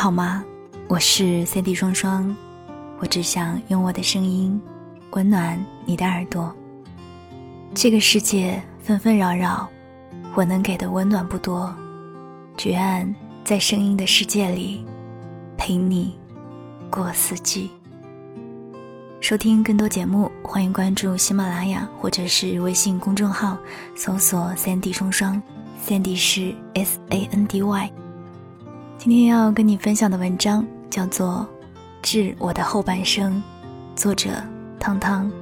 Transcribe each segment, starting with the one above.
好吗？我是 CD 双双，我只想用我的声音温暖你的耳朵。这个世界纷纷扰扰，我能给的温暖不多，只愿在声音的世界里陪你过四季。收听更多节目，欢迎关注喜马拉雅或者是微信公众号，搜索 “Sandy 双双 ”，Sandy 是 S A N D Y。今天要跟你分享的文章叫做《致我的后半生》，作者汤汤，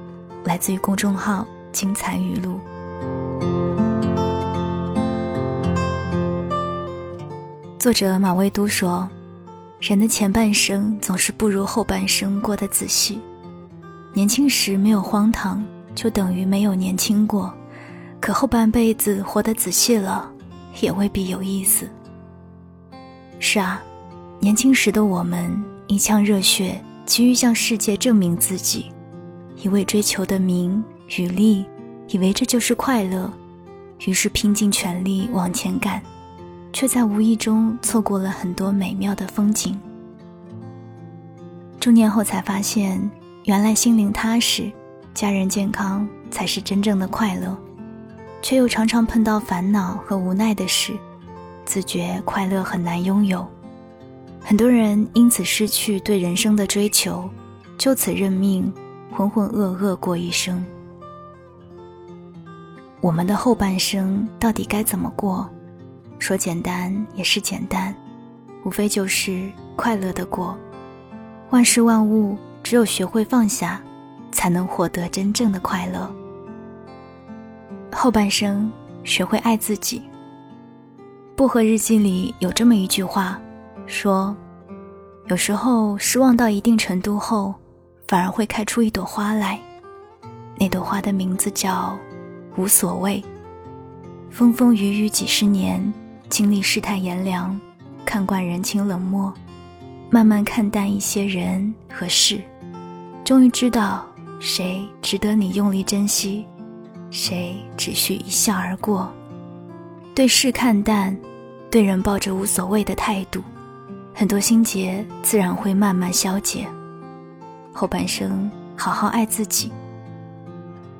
来自于公众号“精彩语录”。作者马未都说：“人的前半生总是不如后半生过得仔细。”年轻时没有荒唐，就等于没有年轻过；可后半辈子活得仔细了，也未必有意思。是啊，年轻时的我们一腔热血，急于向世界证明自己，一味追求的名与利，以为这就是快乐，于是拼尽全力往前赶，却在无意中错过了很多美妙的风景。中年后才发现。原来心灵踏实，家人健康才是真正的快乐，却又常常碰到烦恼和无奈的事，自觉快乐很难拥有。很多人因此失去对人生的追求，就此认命，浑浑噩噩过一生。我们的后半生到底该怎么过？说简单也是简单，无非就是快乐的过。万事万物。只有学会放下，才能获得真正的快乐。后半生，学会爱自己。薄荷日记里有这么一句话，说：有时候失望到一定程度后，反而会开出一朵花来。那朵花的名字叫无所谓。风风雨雨几十年，经历世态炎凉，看惯人情冷漠。慢慢看淡一些人和事，终于知道谁值得你用力珍惜，谁只需一笑而过。对事看淡，对人抱着无所谓的态度，很多心结自然会慢慢消解。后半生好好爱自己。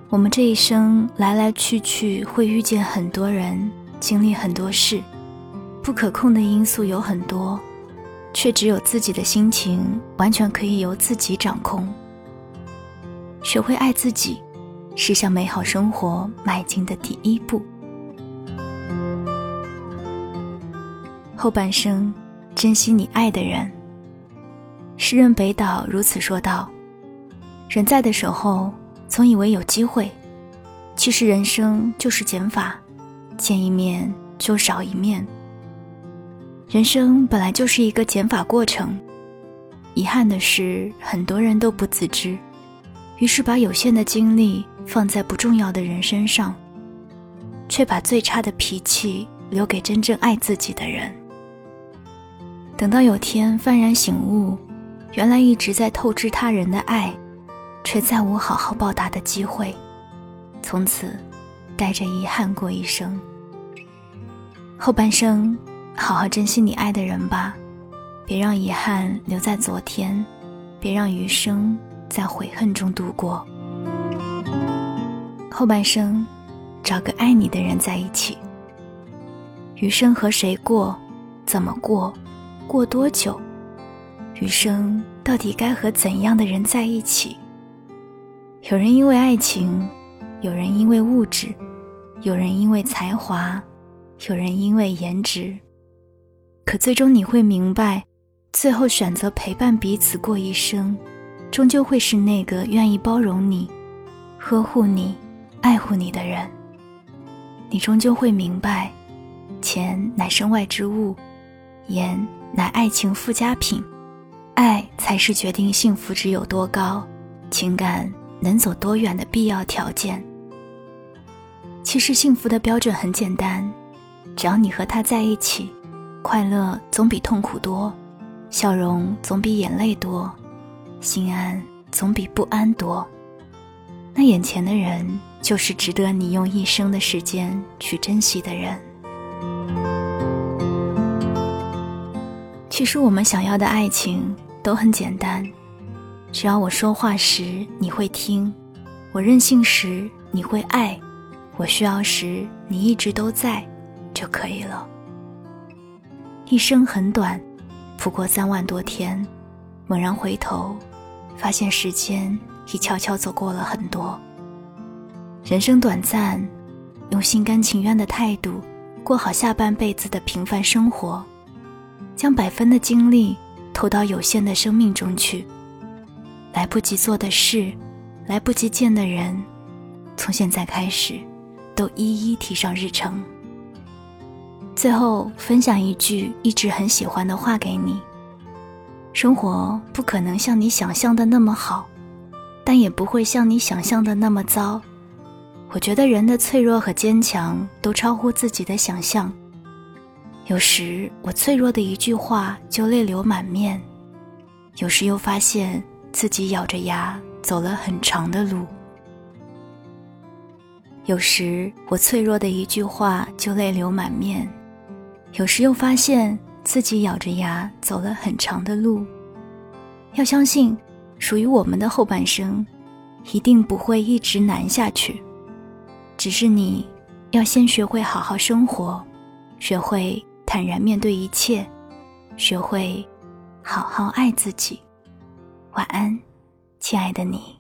我们这一生来来去去，会遇见很多人，经历很多事，不可控的因素有很多。却只有自己的心情完全可以由自己掌控。学会爱自己，是向美好生活迈进的第一步。后半生，珍惜你爱的人。诗人北岛如此说道：“人在的时候，总以为有机会，其实人生就是减法，见一面就少一面。”人生本来就是一个减法过程，遗憾的是，很多人都不自知，于是把有限的精力放在不重要的人身上，却把最差的脾气留给真正爱自己的人。等到有天幡然醒悟，原来一直在透支他人的爱，却再无好好报答的机会，从此带着遗憾过一生。后半生。好好珍惜你爱的人吧，别让遗憾留在昨天，别让余生在悔恨中度过。后半生，找个爱你的人在一起。余生和谁过，怎么过，过多久？余生到底该和怎样的人在一起？有人因为爱情，有人因为物质，有人因为才华，有人因为颜值。可最终你会明白，最后选择陪伴彼此过一生，终究会是那个愿意包容你、呵护你、爱护你的人。你终究会明白，钱乃身外之物，颜乃爱情附加品，爱才是决定幸福值有多高、情感能走多远的必要条件。其实幸福的标准很简单，只要你和他在一起。快乐总比痛苦多，笑容总比眼泪多，心安总比不安多。那眼前的人，就是值得你用一生的时间去珍惜的人。其实我们想要的爱情都很简单，只要我说话时你会听，我任性时你会爱，我需要时你一直都在，就可以了。一生很短，不过三万多天，猛然回头，发现时间已悄悄走过了很多。人生短暂，用心甘情愿的态度过好下半辈子的平凡生活，将百分的精力投到有限的生命中去。来不及做的事，来不及见的人，从现在开始，都一一提上日程。最后分享一句一直很喜欢的话给你：生活不可能像你想象的那么好，但也不会像你想象的那么糟。我觉得人的脆弱和坚强都超乎自己的想象。有时我脆弱的一句话就泪流满面，有时又发现自己咬着牙走了很长的路。有时我脆弱的一句话就泪流满面，有时又发现自己咬着牙走了很长的路。要相信，属于我们的后半生，一定不会一直难下去。只是你，要先学会好好生活，学会坦然面对一切，学会好好爱自己。晚安，亲爱的你。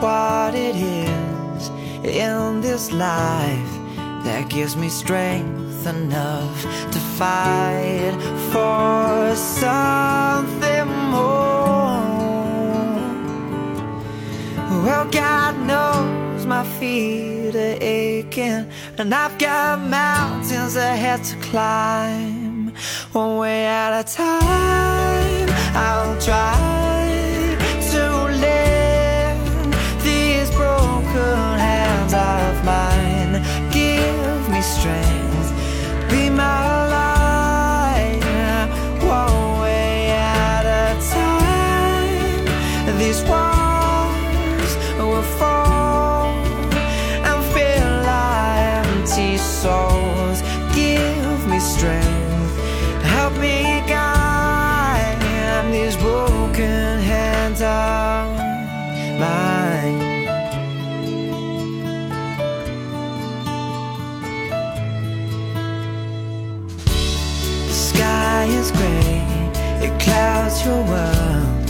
what it is in this life that gives me strength enough to fight for something more. Well, God knows my feet are aching, and I've got mountains ahead to climb. One way at a time, I'll try. souls. Give me strength, help me guide these broken hands of mine. The sky is gray, it clouds your world.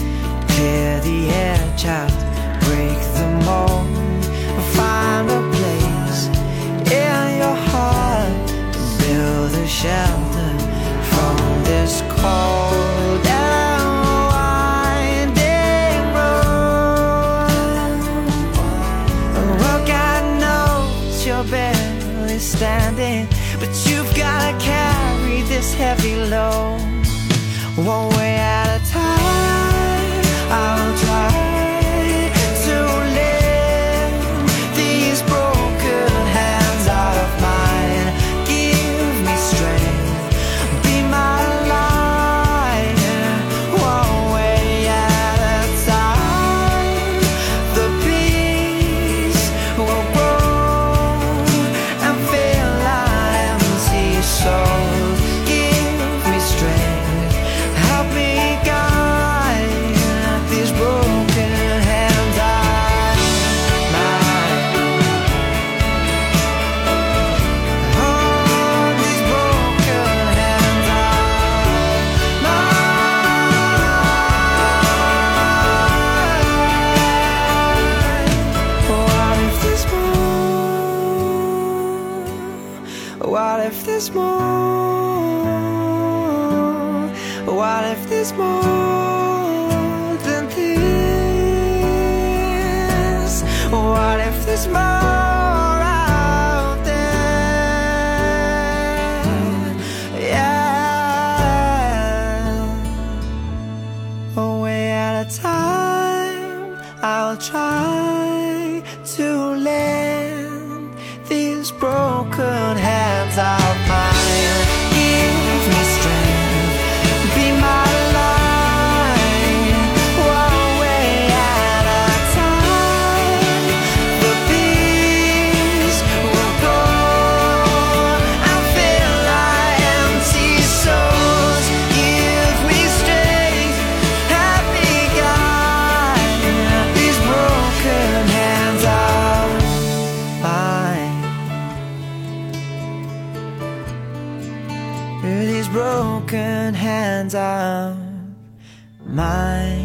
Clear the air, child, break the mold. Shelter from this cold and winding road. Well, God knows you're barely standing, but you've gotta carry this heavy load one way at small. Hands of mine.